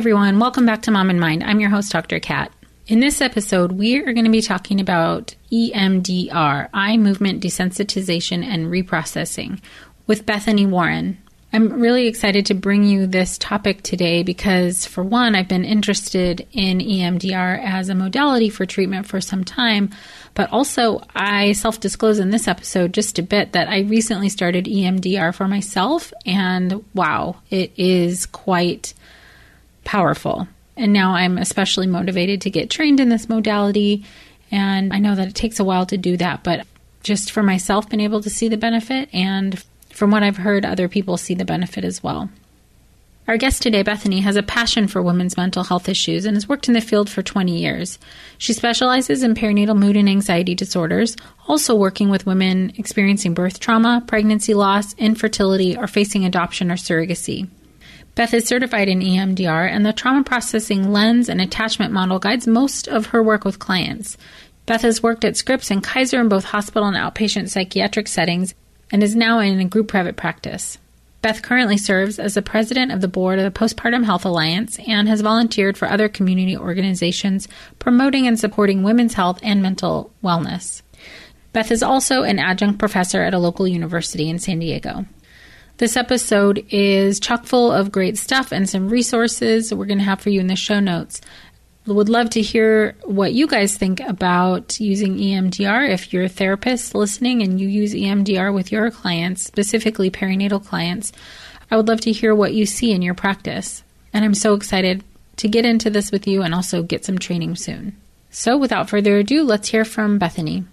Everyone. Welcome back to Mom and Mind. I'm your host, Dr. Kat. In this episode, we are going to be talking about EMDR, eye movement desensitization and reprocessing, with Bethany Warren. I'm really excited to bring you this topic today because, for one, I've been interested in EMDR as a modality for treatment for some time, but also I self disclose in this episode just a bit that I recently started EMDR for myself, and wow, it is quite powerful. And now I'm especially motivated to get trained in this modality. And I know that it takes a while to do that, but just for myself, been able to see the benefit and from what I've heard, other people see the benefit as well. Our guest today, Bethany, has a passion for women's mental health issues and has worked in the field for 20 years. She specializes in perinatal mood and anxiety disorders, also working with women experiencing birth trauma, pregnancy loss, infertility, or facing adoption or surrogacy. Beth is certified in EMDR, and the trauma processing lens and attachment model guides most of her work with clients. Beth has worked at Scripps and Kaiser in both hospital and outpatient psychiatric settings and is now in a group private practice. Beth currently serves as the president of the board of the Postpartum Health Alliance and has volunteered for other community organizations promoting and supporting women's health and mental wellness. Beth is also an adjunct professor at a local university in San Diego. This episode is chock full of great stuff and some resources we're going to have for you in the show notes would love to hear what you guys think about using EMDR. If you're a therapist listening and you use EMDR with your clients, specifically perinatal clients, I would love to hear what you see in your practice. And I'm so excited to get into this with you and also get some training soon. So, without further ado, let's hear from Bethany.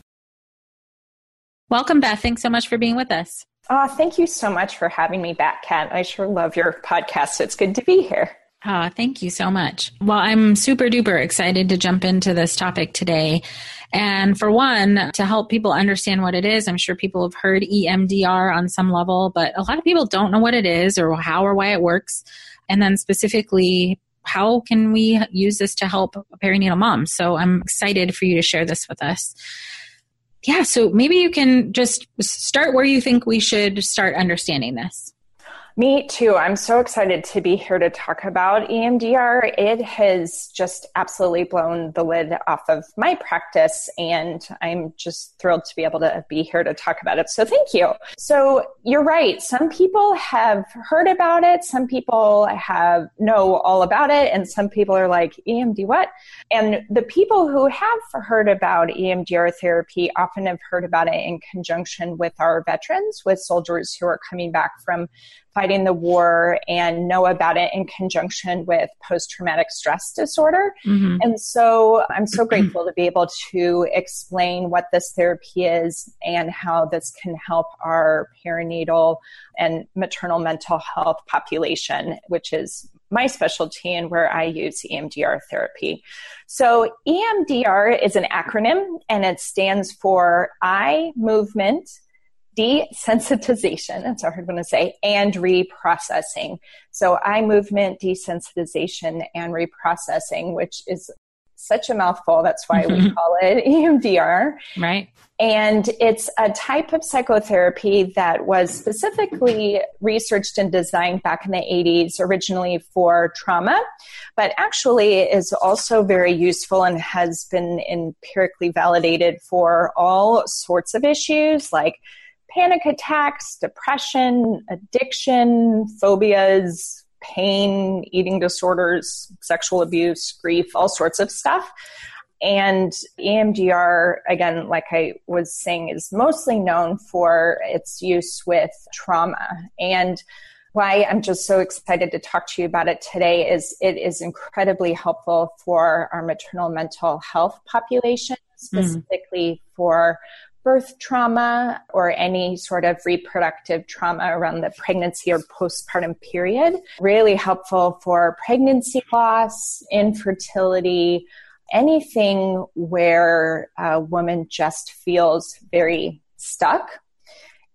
Welcome, Beth. Thanks so much for being with us. Oh, thank you so much for having me back, Kat. I sure love your podcast. It's good to be here. Ah, thank you so much. Well, I'm super duper excited to jump into this topic today. And for one, to help people understand what it is, I'm sure people have heard EMDR on some level, but a lot of people don't know what it is or how or why it works. And then specifically, how can we use this to help perinatal moms? So I'm excited for you to share this with us. Yeah, so maybe you can just start where you think we should start understanding this. Me too. I'm so excited to be here to talk about EMDR. It has just absolutely blown the lid off of my practice, and I'm just thrilled to be able to be here to talk about it. So, thank you. So, you're right. Some people have heard about it, some people have know all about it, and some people are like, EMD what? And the people who have heard about EMDR therapy often have heard about it in conjunction with our veterans, with soldiers who are coming back from fighting the war and know about it in conjunction with post traumatic stress disorder. Mm-hmm. And so I'm so grateful to be able to explain what this therapy is and how this can help our perinatal and maternal mental health population, which is my specialty and where I use EMDR therapy. So EMDR is an acronym and it stands for eye movement desensitization, that's a hard one to say, and reprocessing. So eye movement desensitization and reprocessing, which is such a mouthful. That's why we mm-hmm. call it EMDR. Right. And it's a type of psychotherapy that was specifically researched and designed back in the 80s, originally for trauma, but actually is also very useful and has been empirically validated for all sorts of issues like panic attacks, depression, addiction, phobias, pain, eating disorders, sexual abuse, grief, all sorts of stuff. And EMDR, again, like I was saying, is mostly known for its use with trauma. And why I'm just so excited to talk to you about it today is it is incredibly helpful for our maternal mental health population, mm. specifically mm. for birth trauma or any sort of reproductive trauma around the pregnancy or postpartum period. Really helpful for pregnancy loss, infertility, anything where a woman just feels very stuck.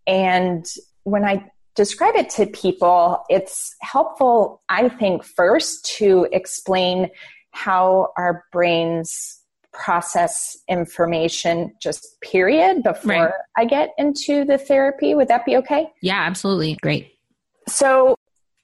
And when I describe it to people, it's helpful, I think, first to explain how our brains process information just period before right. I get into the therapy. Would that be okay? Yeah, absolutely. Great. So,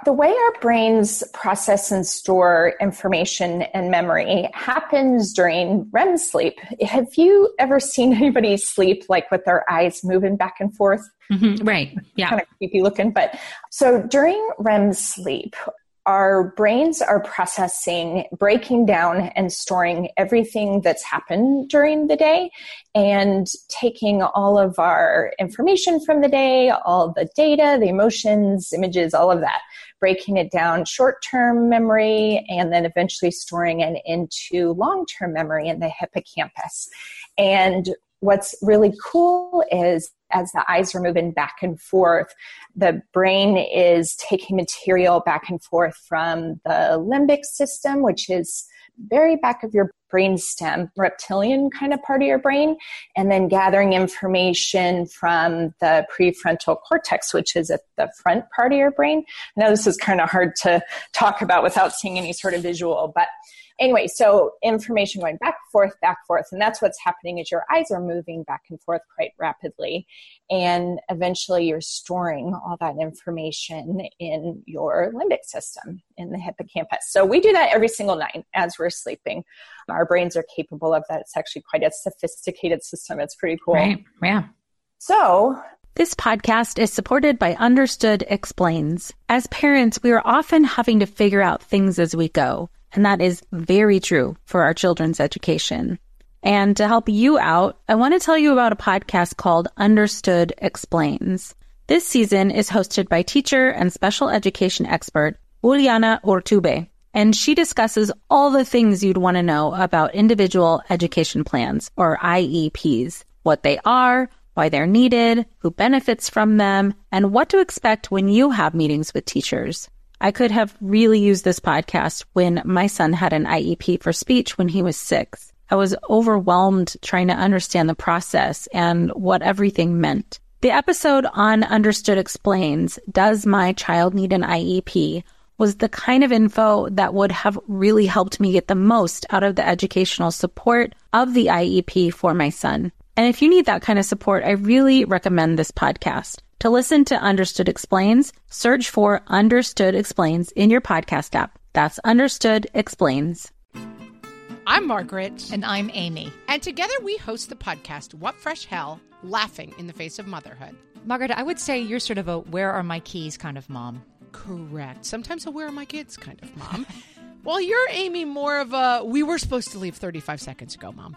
the way our brains process and store information and memory happens during REM sleep. Have you ever seen anybody sleep like with their eyes moving back and forth? Mm-hmm. Right. Yeah. Kind of creepy looking. But so during REM sleep, our brains are processing, breaking down, and storing everything that's happened during the day and taking all of our information from the day, all the data, the emotions, images, all of that, breaking it down short term memory, and then eventually storing it into long term memory in the hippocampus. And what's really cool is as the eyes are moving back and forth, the brain is taking material back and forth from the limbic system, which is very back of your brain stem, reptilian kind of part of your brain, and then gathering information from the prefrontal cortex, which is at the front part of your brain. I know this is kind of hard to talk about without seeing any sort of visual, but anyway, so information going back, forth, back, forth. And that's what's happening is your eyes are moving back and forth quite rapidly. And eventually you're storing all that information in your limbic system, in the hippocampus. So we do that every single night as we're sleeping. Our brains are capable of that. It's actually quite a sophisticated system. It's pretty cool. Right. Yeah. So this podcast is supported by Understood Explains. As parents, we are often having to figure out things as we go. And that is very true for our children's education. And to help you out, I want to tell you about a podcast called Understood Explains. This season is hosted by teacher and special education expert Juliana Urtubey, and she discusses all the things you'd want to know about individual education plans, or IEPs, what they are, why they're needed, who benefits from them, and what to expect when you have meetings with teachers. I could have really used this podcast when my son had an IEP for speech when he was six. I was overwhelmed trying to understand the process and what everything meant. The episode on Understood Explains Does My Child Need an IEP? was the kind of info that would have really helped me get the most out of the educational support of the IEP for my son. And if you need that kind of support, I really recommend this podcast. To listen to Understood Explains, search for Understood Explains in your podcast app. That's Understood Explains. I'm Margaret. And I'm Amy. And together we host the podcast, What Fresh Hell Laughing in the Face of Motherhood. Margaret, I would say you're sort of a where are my keys kind of mom. Correct. Sometimes a where are my kids kind of mom. well, you're Amy more of a we were supposed to leave 35 seconds ago, mom.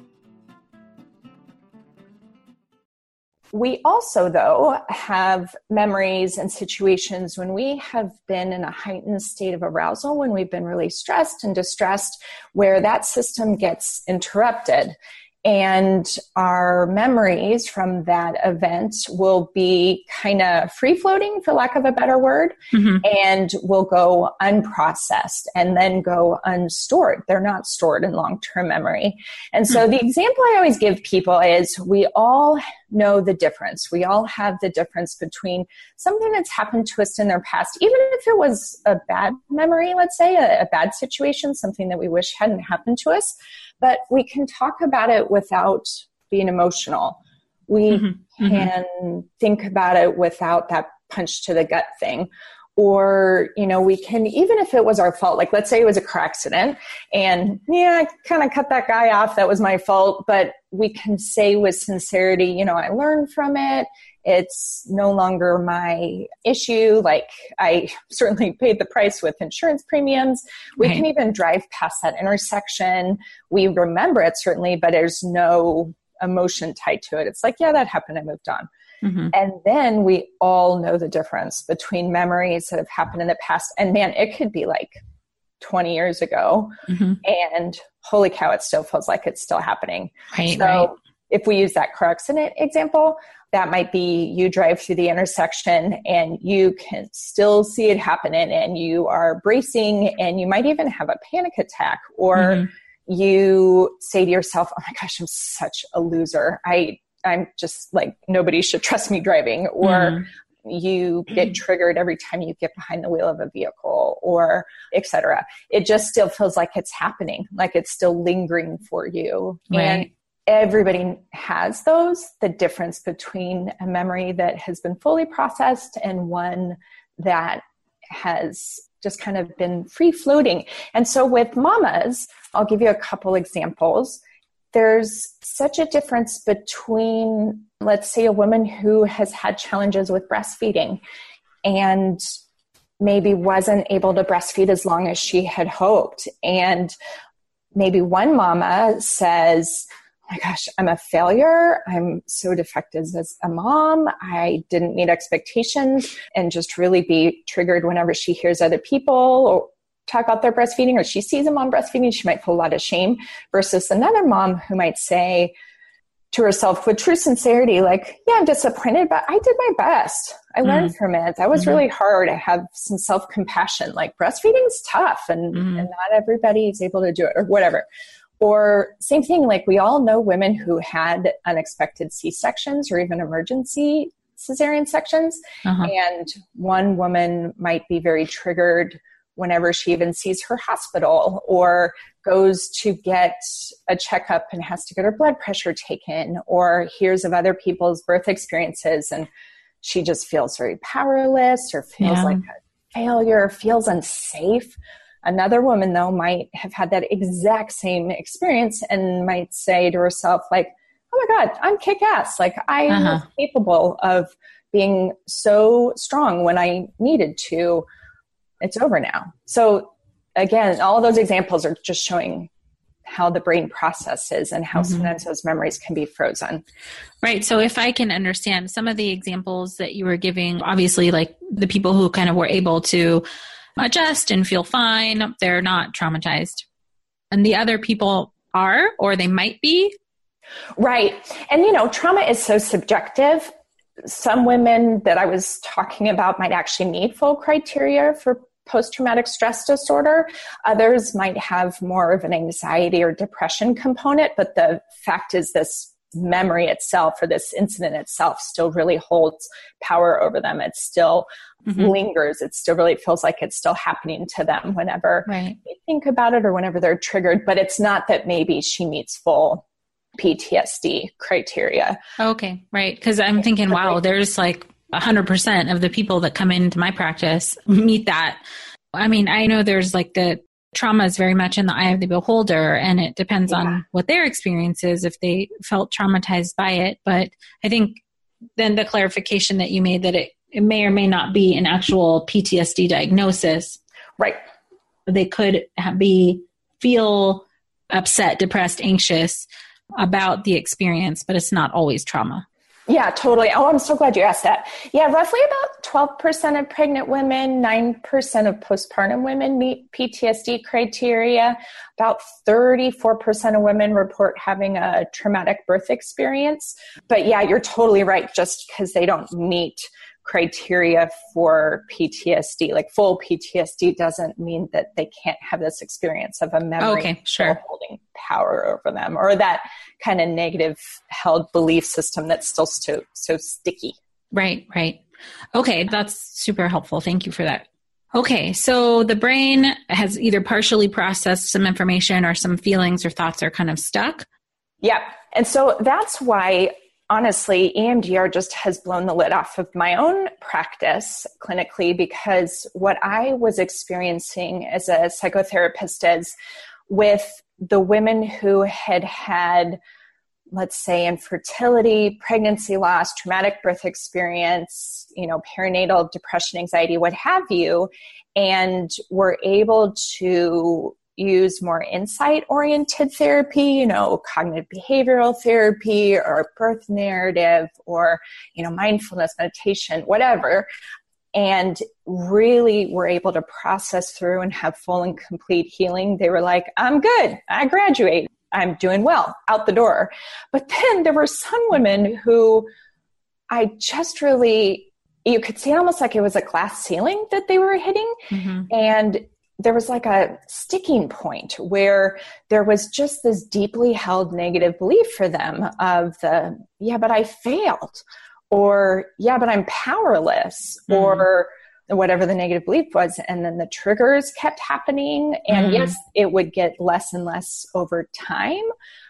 We also, though, have memories and situations when we have been in a heightened state of arousal, when we've been really stressed and distressed, where that system gets interrupted. And our memories from that event will be kind of free floating, for lack of a better word, mm-hmm. and will go unprocessed and then go unstored. They're not stored in long term memory. And so hmm. the example I always give people is we all know the difference. We all have the difference between something that's happened to us in their past, even if it was a bad memory, let's say, a, a bad situation, something that we wish hadn't happened to us, but we can talk about it without being emotional. We mm-hmm. Mm-hmm. can think about it without that punch to the gut thing. Or, you know, we can, even if it was our fault, like let's say it was a car accident and yeah, I kind of cut that guy off. That was my fault. But we can say with sincerity, you know, I learned from it. It's no longer my issue. Like I certainly paid the price with insurance premiums. We Right. can even drive past that intersection. We remember it certainly, but there's no emotion tied to it. It's like, yeah, that happened. I moved on. Mhm. And then we all know the difference between memories that have happened in the past. And man, it could be like 20 years ago. Mhm. And holy cow, it still feels like it's still happening. Right, so right. if we use that car accident example, that might be you drive through the intersection and you can still see it happening and you are bracing and you might even have a panic attack or Mhm. you say to yourself, "Oh my gosh, I'm such a loser. I I'm just like nobody should trust me driving." Or Mhm. you get triggered every time you get behind the wheel of a vehicle or etc. It just still feels like it's happening, like it's still lingering for you. And Right. everybody has those. The difference between a memory that has been fully processed and one that has just kind of been free floating. And so with mamas, I'll give you a couple examples. There's such a difference between, let's say, a woman who has had challenges with breastfeeding and maybe wasn't able to breastfeed as long as she had hoped. And maybe one mama says, oh my gosh, I'm a failure. I'm so defective as a mom. I didn't meet expectations and just really be triggered whenever she hears other people or talk about their breastfeeding or she sees a mom breastfeeding, she might feel a lot of shame versus another mom who might say to herself with true sincerity, like, yeah, I'm disappointed, but I did my best. I learned from it. That was really hard. I have some self compassion. Like breastfeeding's tough and, Mhm. and not everybody is able to do it or whatever. Or same thing, like we all know women who had unexpected C sections or even emergency cesarean sections. Uh-huh. And one woman might be very triggered whenever she even sees her hospital or goes to get a checkup and has to get her blood pressure taken or hears of other people's birth experiences and she just feels very powerless or feels Yeah. like a failure, feels unsafe. Another woman, though, might have had that exact same experience and might say to herself, like, oh my God, I'm kick ass. Like, I am Uh-huh. capable of being so strong when I needed to. It's over now. So, again, all those examples are just showing how the brain processes and how mm-hmm. sometimes those memories can be frozen. Right. So if I can understand some of the examples that you were giving, obviously, like the people who kind of were able to adjust and feel fine, they're not traumatized. And the other people are, or they might be. Right. And, you know, trauma is so subjective. Some women that I was talking about might actually meet full criteria for post traumatic stress disorder. Others might have more of an anxiety or depression component, but the fact is, this memory itself or this incident itself still really holds power over them. It still mm-hmm. lingers. It still really feels like it's still happening to them whenever Right. they think about it or whenever they're triggered. But it's not that maybe she meets full PTSD criteria. Okay, right. Because I'm thinking, wow, there's like 100% of the people that come into my practice meet that. I mean, I know there's like the trauma is very much in the eye of the beholder and it depends yeah. on what their experience is if they felt traumatized by it. But I think then the clarification that you made that it, it may or may not be an actual PTSD diagnosis. Right. They could be feel upset, depressed, anxious about the experience, but it's not always trauma. Yeah, totally. Oh, I'm so glad you asked that. Yeah, roughly about 12% of pregnant women, 9% of postpartum women meet PTSD criteria. About 34% of women report having a traumatic birth experience. But yeah, you're totally right. Just because they don't meet criteria for PTSD. Like full PTSD doesn't mean that they can't have this experience of a memory okay, sure. holding power over them or that kind of negative held belief system that's still so so sticky. Right, right. Okay, that's super helpful. Thank you for that. Okay, so the brain has either partially processed some information or some feelings or thoughts are kind of stuck. Yeah. And so that's why honestly, EMDR just has blown the lid off of my own practice clinically because what I was experiencing as a psychotherapist is with the women who had had, let's say, infertility, pregnancy loss, traumatic birth experience, you know, perinatal depression, anxiety, what have you, and were able to use more insight oriented therapy, you know, cognitive behavioral therapy or birth narrative or, you know, mindfulness, meditation, whatever. And really were able to process through and have full and complete healing. They were like, I'm good. I graduate. I'm doing well out the door. But then there were some women who I just really you could see almost like it was a glass ceiling that they were hitting. Mm-hmm. And there was like a sticking point where there was just this deeply held negative belief for them of the yeah but i failed or yeah but i'm powerless mm. or whatever the negative belief was and then the triggers kept happening and mm. yes it would get less and less over time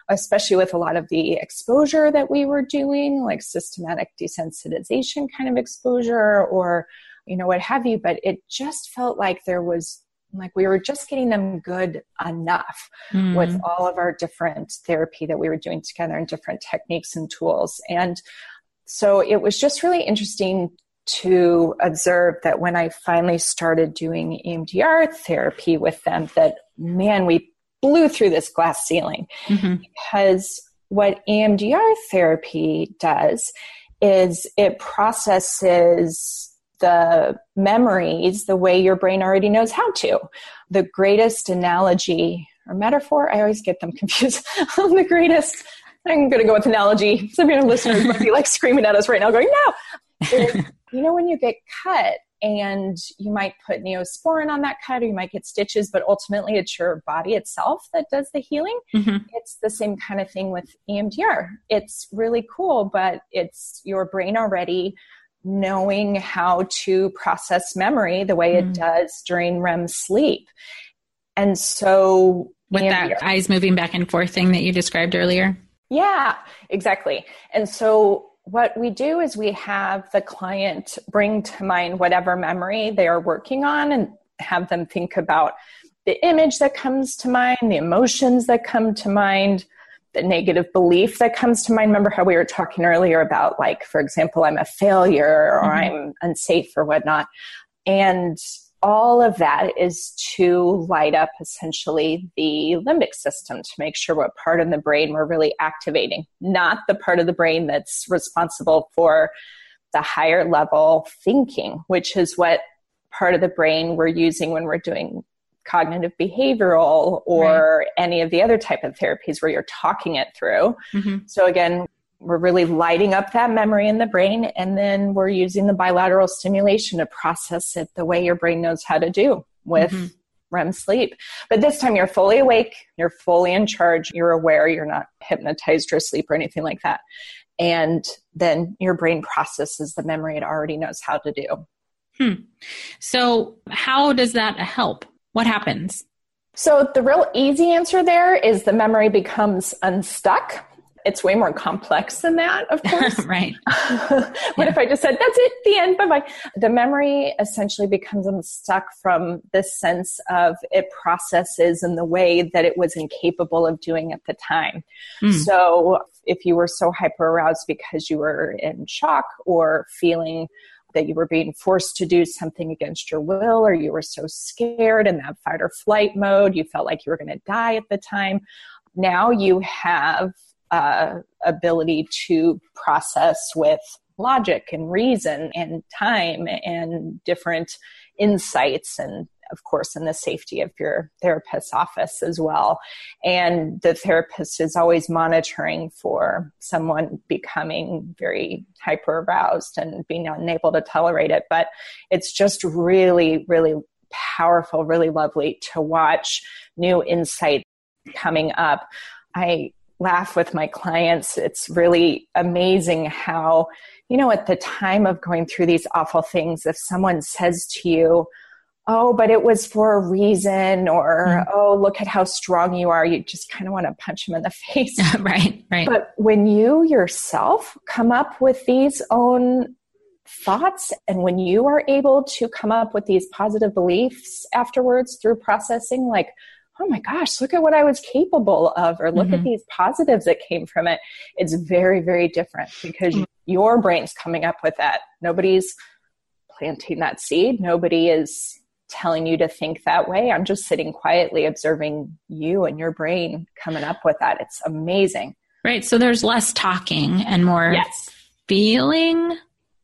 especially with a lot of the exposure that we were doing like systematic desensitization kind of exposure or you know what have you but it just felt like there was like we were just getting them good enough mm. with all of our different therapy that we were doing together and different techniques and tools and so it was just really interesting to observe that when i finally started doing emdr therapy with them that man we blew through this glass ceiling mm-hmm. because what emdr therapy does is it processes the memories the way your brain already knows how to. The greatest analogy or metaphor, I always get them confused. the greatest, I'm going to go with analogy. Some of your listeners might be like screaming at us right now, going, no. you know, when you get cut, and you might put neosporin on that cut or you might get stitches but ultimately it's your body itself that does the healing mm-hmm. it's the same kind of thing with emdr it's really cool but it's your brain already knowing how to process memory the way mm. it does during REM sleep. And so, with that eyes moving back and forth thing that you described earlier. Yeah, exactly. And so, what we do is we have the client bring to mind whatever memory they are working on and have them think about the image that comes to mind, the emotions that come to mind, the negative belief that comes to mind. Remember how we were talking earlier about, like, for example, I'm a failure or mm-hmm. I'm unsafe or whatnot. And all of that is to light up essentially the limbic system to make sure what part of the brain we're really activating, not the part of the brain that's responsible for the higher level thinking, which is what part of the brain we're using when we're doing cognitive behavioral or right. any of the other type of therapies where you're talking it through. Mm-hmm. So again, we're really lighting up that memory in the brain and then we're using the bilateral stimulation to process it the way your brain knows how to do with mm-hmm. REM sleep. But this time you're fully awake, you're fully in charge, you're aware, you're not hypnotized or asleep or anything like that. And then your brain processes the memory it already knows how to do. Hmm. So, how does that help? What happens? So, the real easy answer there is the memory becomes unstuck. it's way more complex than that, of course. right. what yeah. if I just said, that's it, the end, bye bye? The memory essentially becomes unstuck from this sense of it processes in the way that it was incapable of doing at the time. Mm. So if you were so hyper aroused because you were in shock or feeling that you were being forced to do something against your will, or you were so scared in that fight or flight mode, you felt like you were going to die at the time. Now you have uh, ability to process with logic and reason and time and different insights and of course in the safety of your therapist's office as well. And the therapist is always monitoring for someone becoming very hyper aroused and being unable to tolerate it. But it's just really really powerful really lovely to watch new insight coming up. I laugh with my clients. It's really amazing how, you know, at the time of going through these awful things, if someone says to you, Oh, but it was for a reason, or mm. oh, look at how strong you are. You just kind of want to punch them in the face. right, right. But when you yourself come up with these own thoughts and when you are able to come up with these positive beliefs afterwards through processing, like, oh my gosh, look at what I was capable of, or look mm-hmm. at these positives that came from it. It's very, very different because mm-hmm. your brain's coming up with that. Nobody's planting that seed. Nobody is telling you to think that way. I'm just sitting quietly observing you and your brain coming up with that. It's amazing. Right. So there's less talking and more yes. feeling.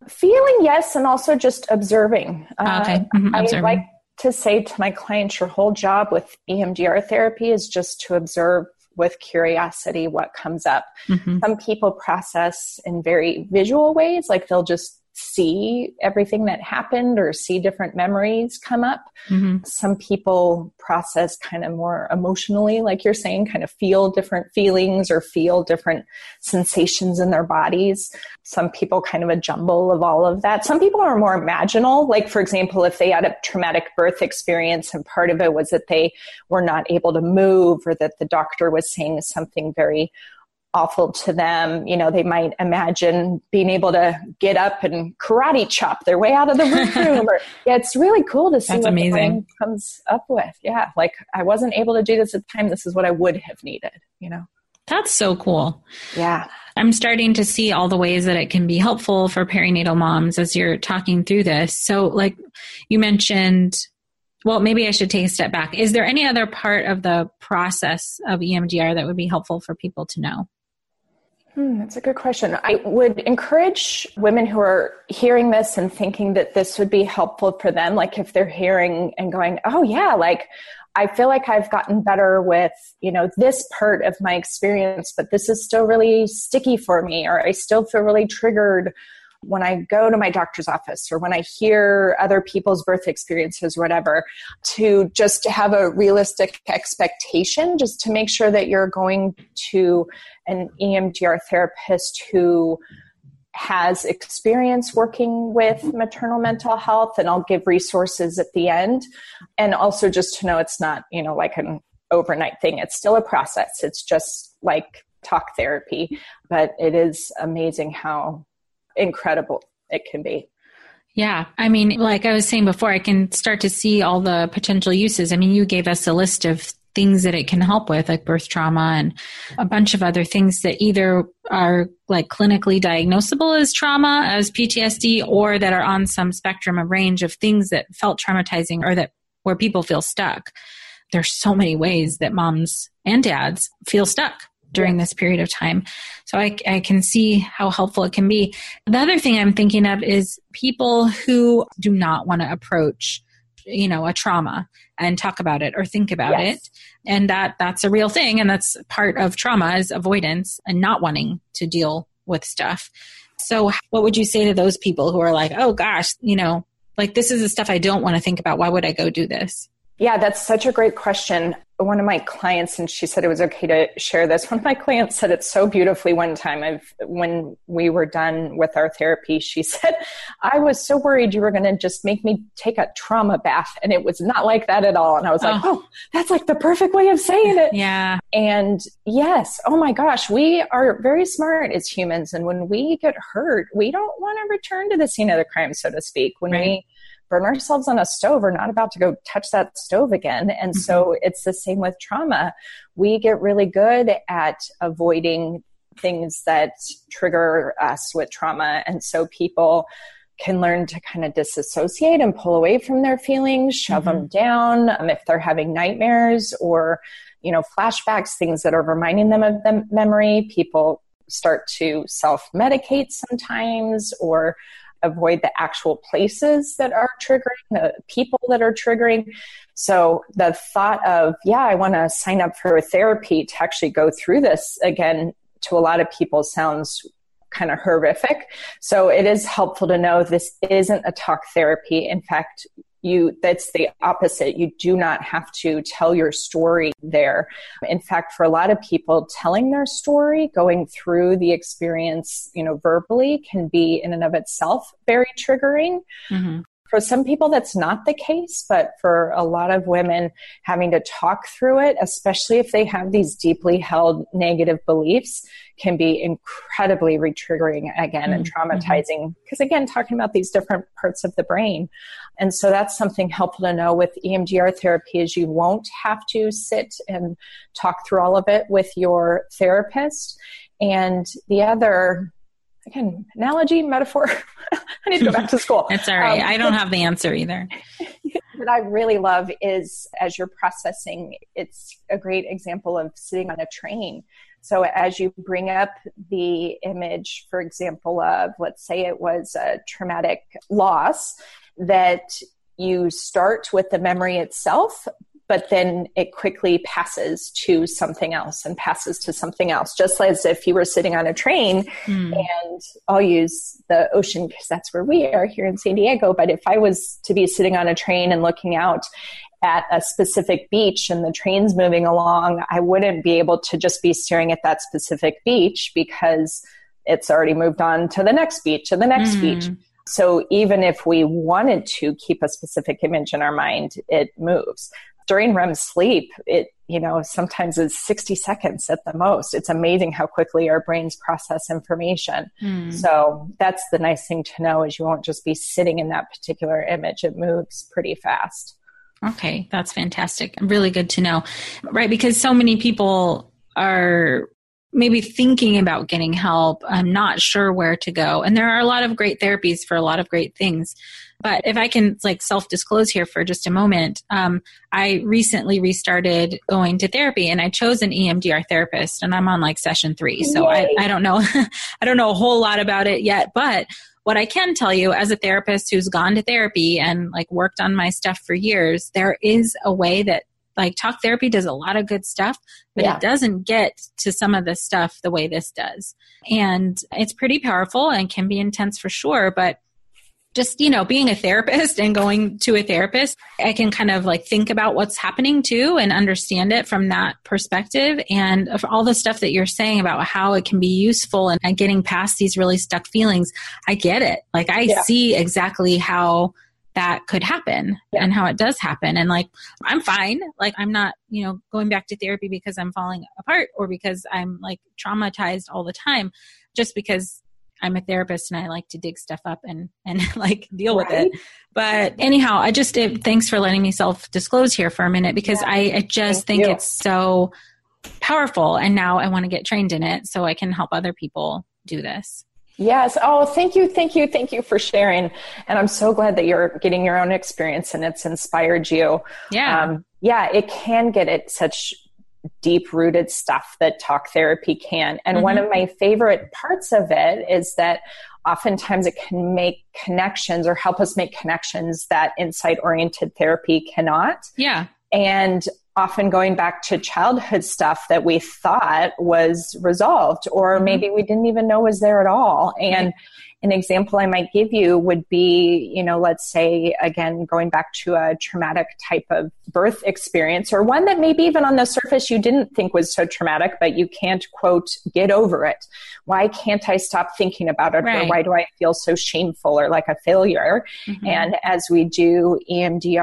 Feeling, yes, and also just observing. Okay. Mm-hmm. I observing. like to say to my clients your whole job with EMDR therapy is just to observe with curiosity what comes up. Mm-hmm. Some people process in very visual ways, like they'll just see everything that happened or see different memories come up. Mm-hmm. Some people process kind of more emotionally, like you're saying, kind of feel different feelings or feel different sensations in their bodies. Some people kind of a jumble of all of that. Some people are more imaginal. Like, for example, if they had a traumatic birth experience and part of it was that they were not able to move or that the doctor was saying something very awful to them. You know, they might imagine being able to get up and karate chop their way out of the room. or, yeah, it's really cool to see That's what amazing. comes up with. Yeah, like I wasn't able to do this at the time. This is what I would have needed. You know. That's so cool. Yeah. I'm starting to see all the ways that it can be helpful for perinatal moms as you're talking through this. So, like you mentioned, well, maybe I should take a step back. Is there any other part of the process of EMDR that would be helpful for people to know? Hmm, that's a good question. I would encourage women who are hearing this and thinking that this would be helpful for them, like if they're hearing and going, oh, yeah, like I feel like I've gotten better with, you know, this part of my experience, but this is still really sticky for me, or I still feel really triggered when I go to my doctor's office or when I hear other people's birth experiences whatever, to just have a realistic expectation, just to make sure that you're going to an EMDR therapist who has experience working with maternal mental health and I'll give resources at the end and also just to know it's not you know like an overnight thing it's still a process it's just like talk therapy but it is amazing how incredible it can be yeah. I mean, like I was saying before, I can start to see all the potential uses. I mean, you gave us a list of things that it can help with, like birth trauma and a bunch of other things that either are like clinically diagnosable as trauma, as PTSD, or that are on some spectrum, a range of things that felt traumatizing or that where people feel stuck. There's so many ways that moms and dads feel stuck during this period of time. So I, I can see how helpful it can be. The other thing I'm thinking of is people who do not want to approach you know a trauma and talk about it or think about yes. it and that that's a real thing and that's part of trauma is avoidance and not wanting to deal with stuff. So what would you say to those people who are like oh gosh you know like this is the stuff i don't want to think about. Why would i go do this Yeah, that's such a great question. One of my clients, and she said it was okay to share this. One of my clients said it so beautifully one time. I've, when we were done with our therapy, she said, I was so worried you were going to just make me take a trauma bath. And it was not like that at all. And I was like, oh, oh that's like the perfect way of saying it. Yeah. And yes, oh my gosh, we are very smart as humans. And when we get hurt, we don't want to return to the scene of the crime, so to speak. When right. we burn ourselves on a stove. We're not about to go touch that stove again. And mm-hmm. so it's the same with trauma. We get really good at avoiding things that trigger us with trauma. And so people can learn to kind of disassociate and pull away from their feelings shove mm-hmm. them down um, if they're having nightmares or you know flashbacks things that are reminding them of the memory. People start to self medicate sometimes or avoid the actual places that are triggering, the people that are triggering. So the thought of, yeah, I want to sign up for a therapy to actually go through this again to a lot of people sounds kind of horrific. So it is helpful to know this isn't a talk therapy. In fact, you that's the opposite. You do not have to tell your story there. In fact for a lot of people telling their story going through the experience you know verbally can be in and of itself very triggering. Mm-hmm. For some people, that's not the case, but for a lot of women, having to talk through it, especially if they have these deeply held negative beliefs, can be incredibly retriggering again mm-hmm. and traumatizing. Because again, talking about these different parts of the brain. And so that's something helpful to know with EMDR therapy is you won't have to sit and talk through all of it with your therapist. And the other again, analogy, metaphor. I need to go back to school. it's all right. Um, I don't have the answer either. what I really love is as you're processing, it's a great example of sitting on a train. So as you bring up the image, for example, of let's say it was a traumatic loss, that you start with the memory itself, but then it quickly passes to something else and passes to something else, just as if you were sitting on a train. Mm. And I'll use the ocean because that's where we are here in San Diego. But if I was to be sitting on a train and looking out at a specific beach and the train's moving along, I wouldn't be able to just be staring at that specific beach because it's already moved on to the next beach and the next mm. beach. So even if we wanted to keep a specific image in our mind, it moves during REM sleep, it, you know, sometimes is 60 seconds at the most. It's amazing how quickly our brains process information. Mm. So that's the nice thing to know is you won't just be sitting in that particular image. It moves pretty fast. Okay, that's fantastic. Really good to know. Right, because so many people are maybe thinking about getting help, I'm not sure where to go. And there are a lot of great therapies for a lot of great things. But if I can like self disclose here for just a moment, um, I recently restarted going to therapy and I chose an EMDR therapist and I'm on like session three. So I, I don't know, I don't know a whole lot about it yet, but what I can tell you as a therapist who's gone to therapy and like worked on my stuff for years, there is a way that like talk therapy does a lot of good stuff, but yeah. it doesn't get to some of the stuff the way this does. And it's pretty powerful and can be intense for sure, but just you know being a therapist and going to a therapist i can kind of like think about what's happening too and understand it from that perspective and all the stuff that you're saying about how it can be useful and, getting past these really stuck feelings i get it like i yeah. see exactly how that could happen yeah. and how it does happen and like i'm fine like i'm not you know going back to therapy because i'm falling apart or because i'm like traumatized all the time just because I'm a therapist and I like to dig stuff up and and like deal right. with it. But anyhow, I just did, thanks for letting me self disclose here for a minute because yeah. I, I, just Thank think you. it's so powerful and now I want to get trained in it so I can help other people do this. Yes. Oh, thank you. Thank you. Thank you for sharing. And I'm so glad that you're getting your own experience and it's inspired you. Yeah. Um, yeah, it can get at such deep rooted stuff that talk therapy can. And mm-hmm. one of my favorite parts of it is that oftentimes it can make connections or help us make connections that insight oriented therapy cannot. Yeah. And often going back to childhood stuff that we thought was resolved, or mm-hmm. maybe we didn't even know was there at all. And an example I might give you would be, you know, let's say, again, going back to a traumatic type of birth experience or one that maybe even on the surface you didn't think was so traumatic, but you can't, quote, get over it. Why can't I stop thinking about it? Right. Or why do I feel so shameful or like a failure? Mm-hmm. And as we do EMDR,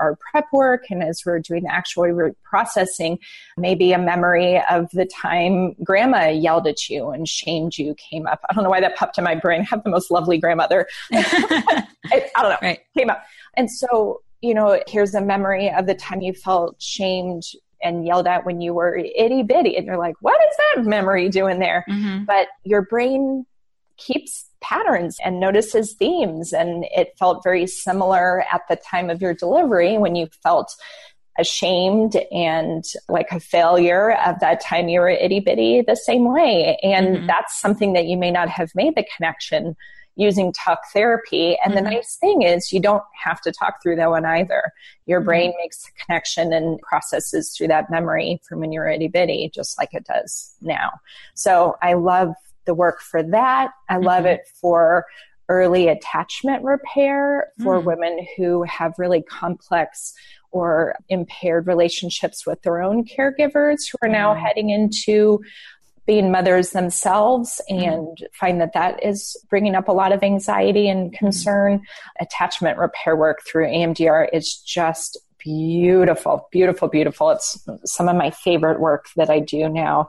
our prep work, and as we're doing the actual processing, maybe a memory of the time grandma yelled at you and shamed you came up. I don't know why that popped in my brain I have the most lovely grandmother. I, I, don't know. Right. Came up. And so, you know, here's a memory of the time you felt shamed and yelled at when you were itty bitty. And you're like, what is that memory doing there? Mm-hmm. But your brain keeps patterns and notices themes. And it felt very similar at the time of your delivery when you felt ashamed and like a failure of that time you were itty bitty the same way. And mm-hmm. that's something that you may not have made the connection using talk therapy. And mm-hmm. the nice thing is you don't have to talk through that one either. Your mm-hmm. brain makes a connection and processes through that memory from when you're itty bitty, just like it does now. So I love the work for that. I love mm-hmm. it for early attachment repair for mm. women who have really complex or impaired relationships with their own caregivers who are now mm. heading into being mothers themselves mm. and find that that is bringing up a lot of anxiety and mm. concern. Attachment repair work through EMDR is just beautiful, beautiful, beautiful. It's some of my favorite work that I do now.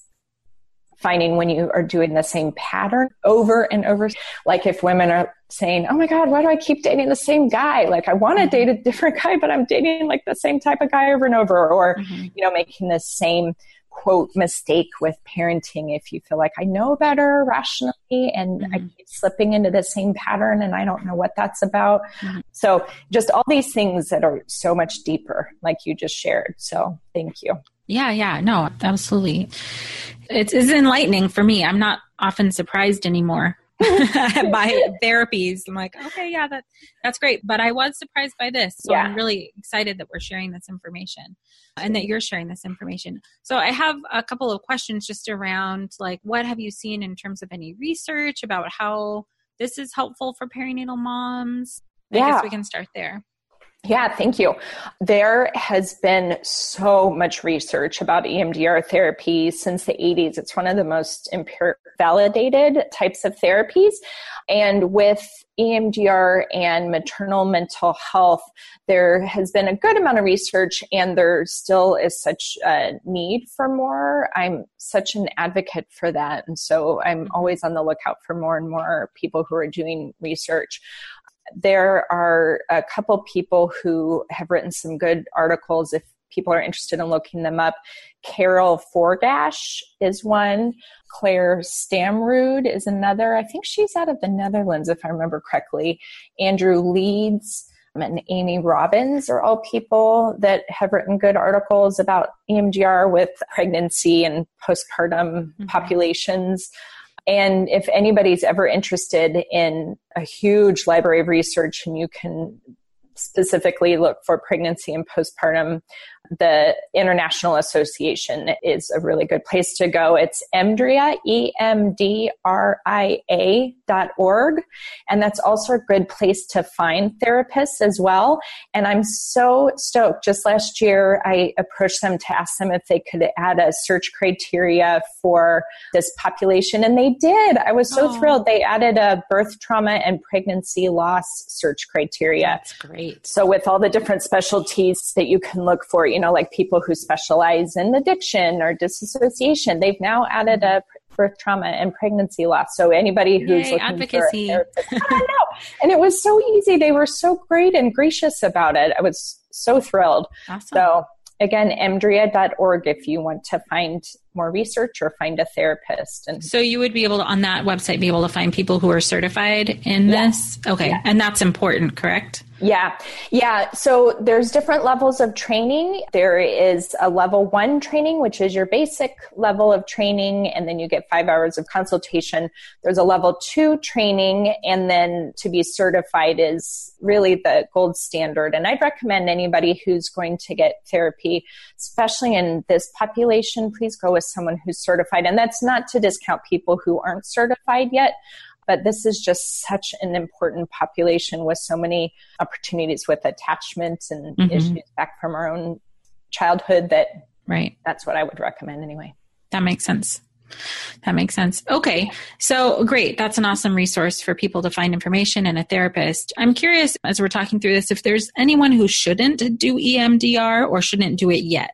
finding when you are doing the same pattern over and over. Like if women are saying, Oh my God, why do I keep dating the same guy? Like I want to mm-hmm. date a different guy, but I'm dating like the same type of guy over and over. Or, mm-hmm. you know, making the same quote mistake with parenting if you feel like I know better rationally and mm-hmm. I keep slipping into the same pattern and I don't know what that's about. Mm-hmm. So just all these things that are so much deeper, like you just shared. So thank you. Yeah, yeah, no, absolutely. It's, it's enlightening for me. I'm not often surprised anymore by therapies. I'm like, okay, yeah, that that's great. But I was surprised by this. So Yeah. I'm really excited that we're sharing this information and that you're sharing this information. So I have a couple of questions just around like what have you seen in terms of any research about how this is helpful for perinatal moms? I Yeah. guess we can start there. Yeah, thank you. There has been so much research about EMDR therapy since the 80s. It's one of the most validated types of therapies. And with EMDR and maternal mental health, there has been a good amount of research, and there still is such a need for more. I'm such an advocate for that. And so I'm always on the lookout for more and more people who are doing research there are a couple people who have written some good articles if people are interested in looking them up. Carol Forgash is one. Claire Stramrood is another. I think she's out of the Netherlands, if I remember correctly. Andrew Leeds and Amy Robbins are all people that have written good articles about EMDR with pregnancy and postpartum Mhm. populations. And if anybody's ever interested in a huge library of research and you can specifically look for pregnancy and postpartum, the International Association is a really good place to go. It's EMDRIA, E M D R I A dot org. And that's also a good place to find therapists as well. And I'm so stoked. Just last year, I approached them to ask them if they could add a search criteria for this population, and they did. I was so Aw. thrilled. They added a birth trauma and pregnancy loss search criteria. That's great. So, with all the different specialties that you can look for, you know, like people who specialize in addiction or disassociation, they've now added a birth trauma and pregnancy loss. So, anybody who's Yay, looking advocacy. for a therapist, I know. And it was so easy. They were so great and gracious about it. I was so thrilled. Awesome. So, again, emdria.org if you want to find more research or find a therapist. And So you would be able to on that website be able to find people who are certified in this. Okay, and that's important, correct? Yeah, yeah. So there's different levels of training. There is a level one training, which is your basic level of training, and then you get five hours of consultation. There's a level two training, and then to be certified is really the gold standard. And I'd recommend anybody who's going to get therapy, especially in this population, please go with someone who's certified. And that's not to discount people who aren't certified yet but this is just such an important population with so many opportunities with attachment and Mhm. issues back from our own childhood that Right. that's what I would recommend anyway. That makes sense. That makes sense. Okay. So great. That's an awesome resource for people to find information and a therapist. I'm curious as we're talking through this if there's anyone who shouldn't do EMDR or shouldn't do it yet.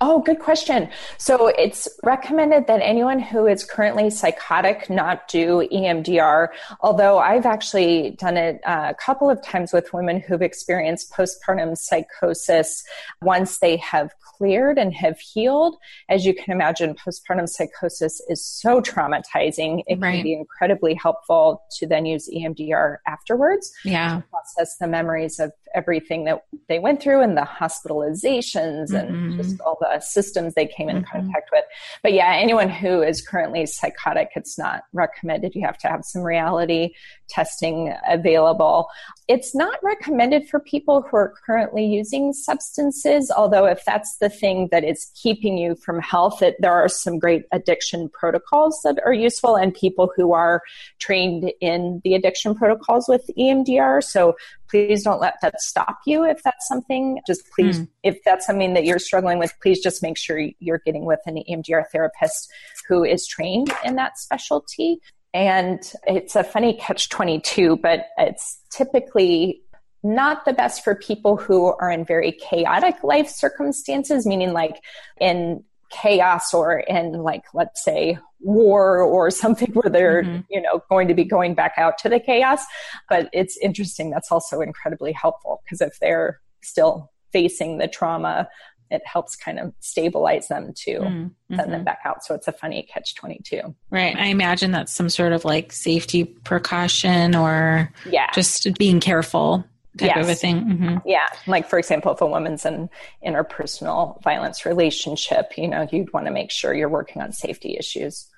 Oh, good question. So it's recommended that anyone who is currently psychotic not do EMDR, although I've actually done it uh, a couple of times with women who've experienced postpartum psychosis once they have cleared and have healed. As you can imagine, postpartum psychosis is so traumatizing. It Right. can be incredibly helpful to then use EMDR afterwards Yeah. process the memories of everything that they went through and the hospitalizations and Mhm. just all the systems they came in Mhm. contact with. But yeah, anyone who is currently psychotic, it's not recommended. You have to have some reality testing available. It's not recommended for people who are currently using substances, although if that's the thing that is keeping you from health, it, there are some great addiction protocols that are useful and people who are trained in the addiction protocols with EMDR. So please don't let that stop you if that's something. Just please, hmm. if that's something that you're struggling with, please just make sure you're getting with an EMDR therapist who is trained in that specialty. And it's a funny catch 22, but it's typically not the best for people who are in very chaotic life circumstances, meaning like in chaos or in like let's say war or something where they're Mhm. you know going to be going back out to the chaos but it's interesting that's also incredibly helpful because if they're still facing the trauma it helps kind of stabilize them to Mm, send them mhm. back out so it's a funny catch 22 Right. I imagine that's some sort of like safety precaution or yeah just being careful type of a Yes. thing. hmm Yeah, like for example, if a woman's in interpersonal violence relationship, you know, you'd want to make sure you're working on safety issues.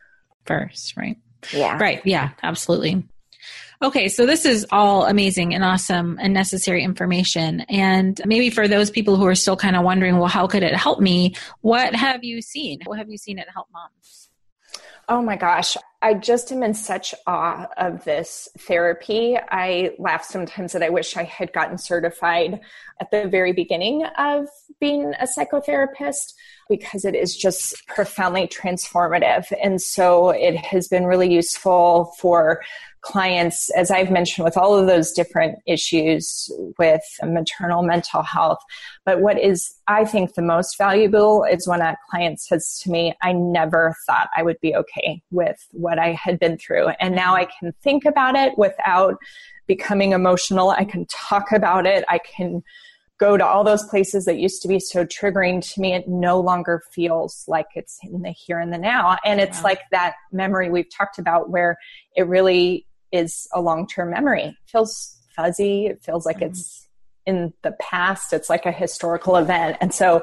First, right? Yeah. Right. Yeah, absolutely. Okay, so this is all amazing and awesome and necessary information. And maybe for those people who are still kind of wondering, well, how could it help me? What have you seen? What have you seen it help moms? Oh my gosh. I just am in such awe of this therapy. I laugh sometimes that I wish I had gotten certified at the very beginning of being a psychotherapist because it is just profoundly transformative. And so it has been really useful for clients, as I've mentioned, with all of those different issues with maternal mental health. But what is, I think, the most valuable is when a client says to me, I never thought I would be okay with what I had been through. And now I can think about it without becoming emotional. I can talk about it. I can go to all those places that used to be so triggering to me, it no longer feels like it's in the here and the now. And it's like that memory we've talked about where it really is a long term memory. It feels fuzzy. It feels like mm-hmm. it's in the past. It's like a historical event. And so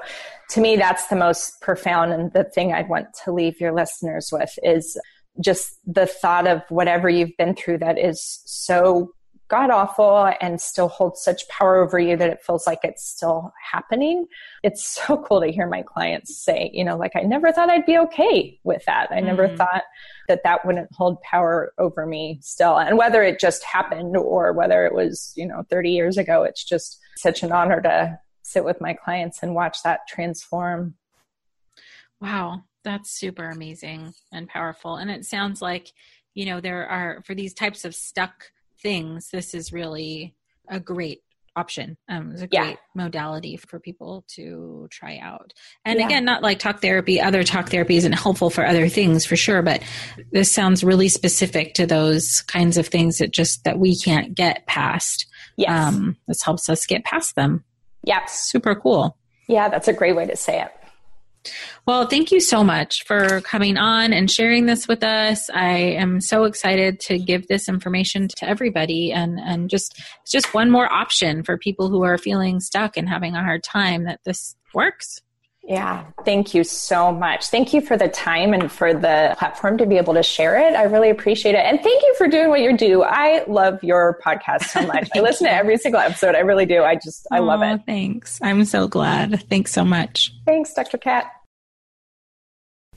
to me, that's the most profound and the thing I'd want to leave your listeners with is just the thought of whatever you've been through that is so god awful and still holds such power over you that it feels like it's still happening. It's so cool to hear my clients say, you know, like, I never thought I'd be okay with that. I mm never thought that that wouldn't hold power over me still. And whether it just happened or whether it was, you know, 30 years ago, it's just such an honor to sit with my clients and watch that transform. Wow, that's super amazing and powerful. And it sounds like, you know, there are, for these types of stuck things, this is really a great option. Um, it's a great yeah. modality for people to try out. And yeah. again, not like talk therapy. Other talk therapy isn't helpful for other things for sure, but this sounds really specific to those kinds of things that just that we can't get past. Yes. Um, this helps us get past them. Yeah. Super cool. Yeah, that's a great way to say it. Well, thank you so much for coming on and sharing this with us. I am so excited to give this information to everybody and, and just just one more option for people who are feeling stuck and having a hard time that this works. Yeah, thank you so much. Thank you for the time and for the platform to be able to share it. I really appreciate it. And thank you for doing what you do. I love your podcast so much. I listen to every single episode. I really do. I just, I love it. Thanks. I'm so glad. Thanks so much. Thanks, Dr. Kat.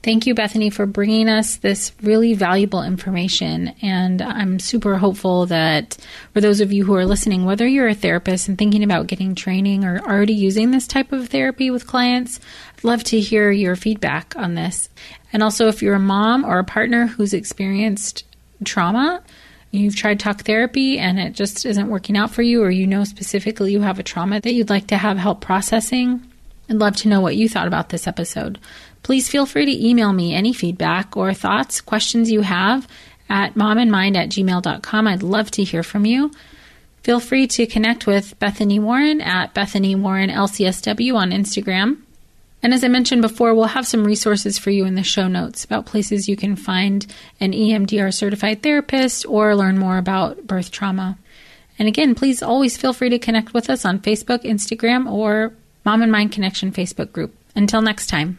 Thank you, Bethany, for bringing us this really valuable information. And I'm super hopeful that for those of you who are listening, whether you're a therapist and thinking about getting training or already using this type of therapy with clients, I'd love to hear your feedback on this. And also, if you're a mom or a partner who's experienced trauma, you've tried talk therapy and it just isn't working out for you, or you know specifically you have a trauma that you'd like to have help processing, I'd love to know what you thought about this episode. Please feel free to email me any feedback or thoughts, questions you have at momandmind at gmail.com. I'd love to hear from you. Feel free to connect with Bethany Warren at Bethany Warren LCSW on Instagram. And as I mentioned before, we'll have some resources for you in the show notes about places you can find an EMDR certified therapist or learn more about birth trauma. And again, please always feel free to connect with us on Facebook, Instagram, or Mom and Mind Connection Facebook group. Until next time.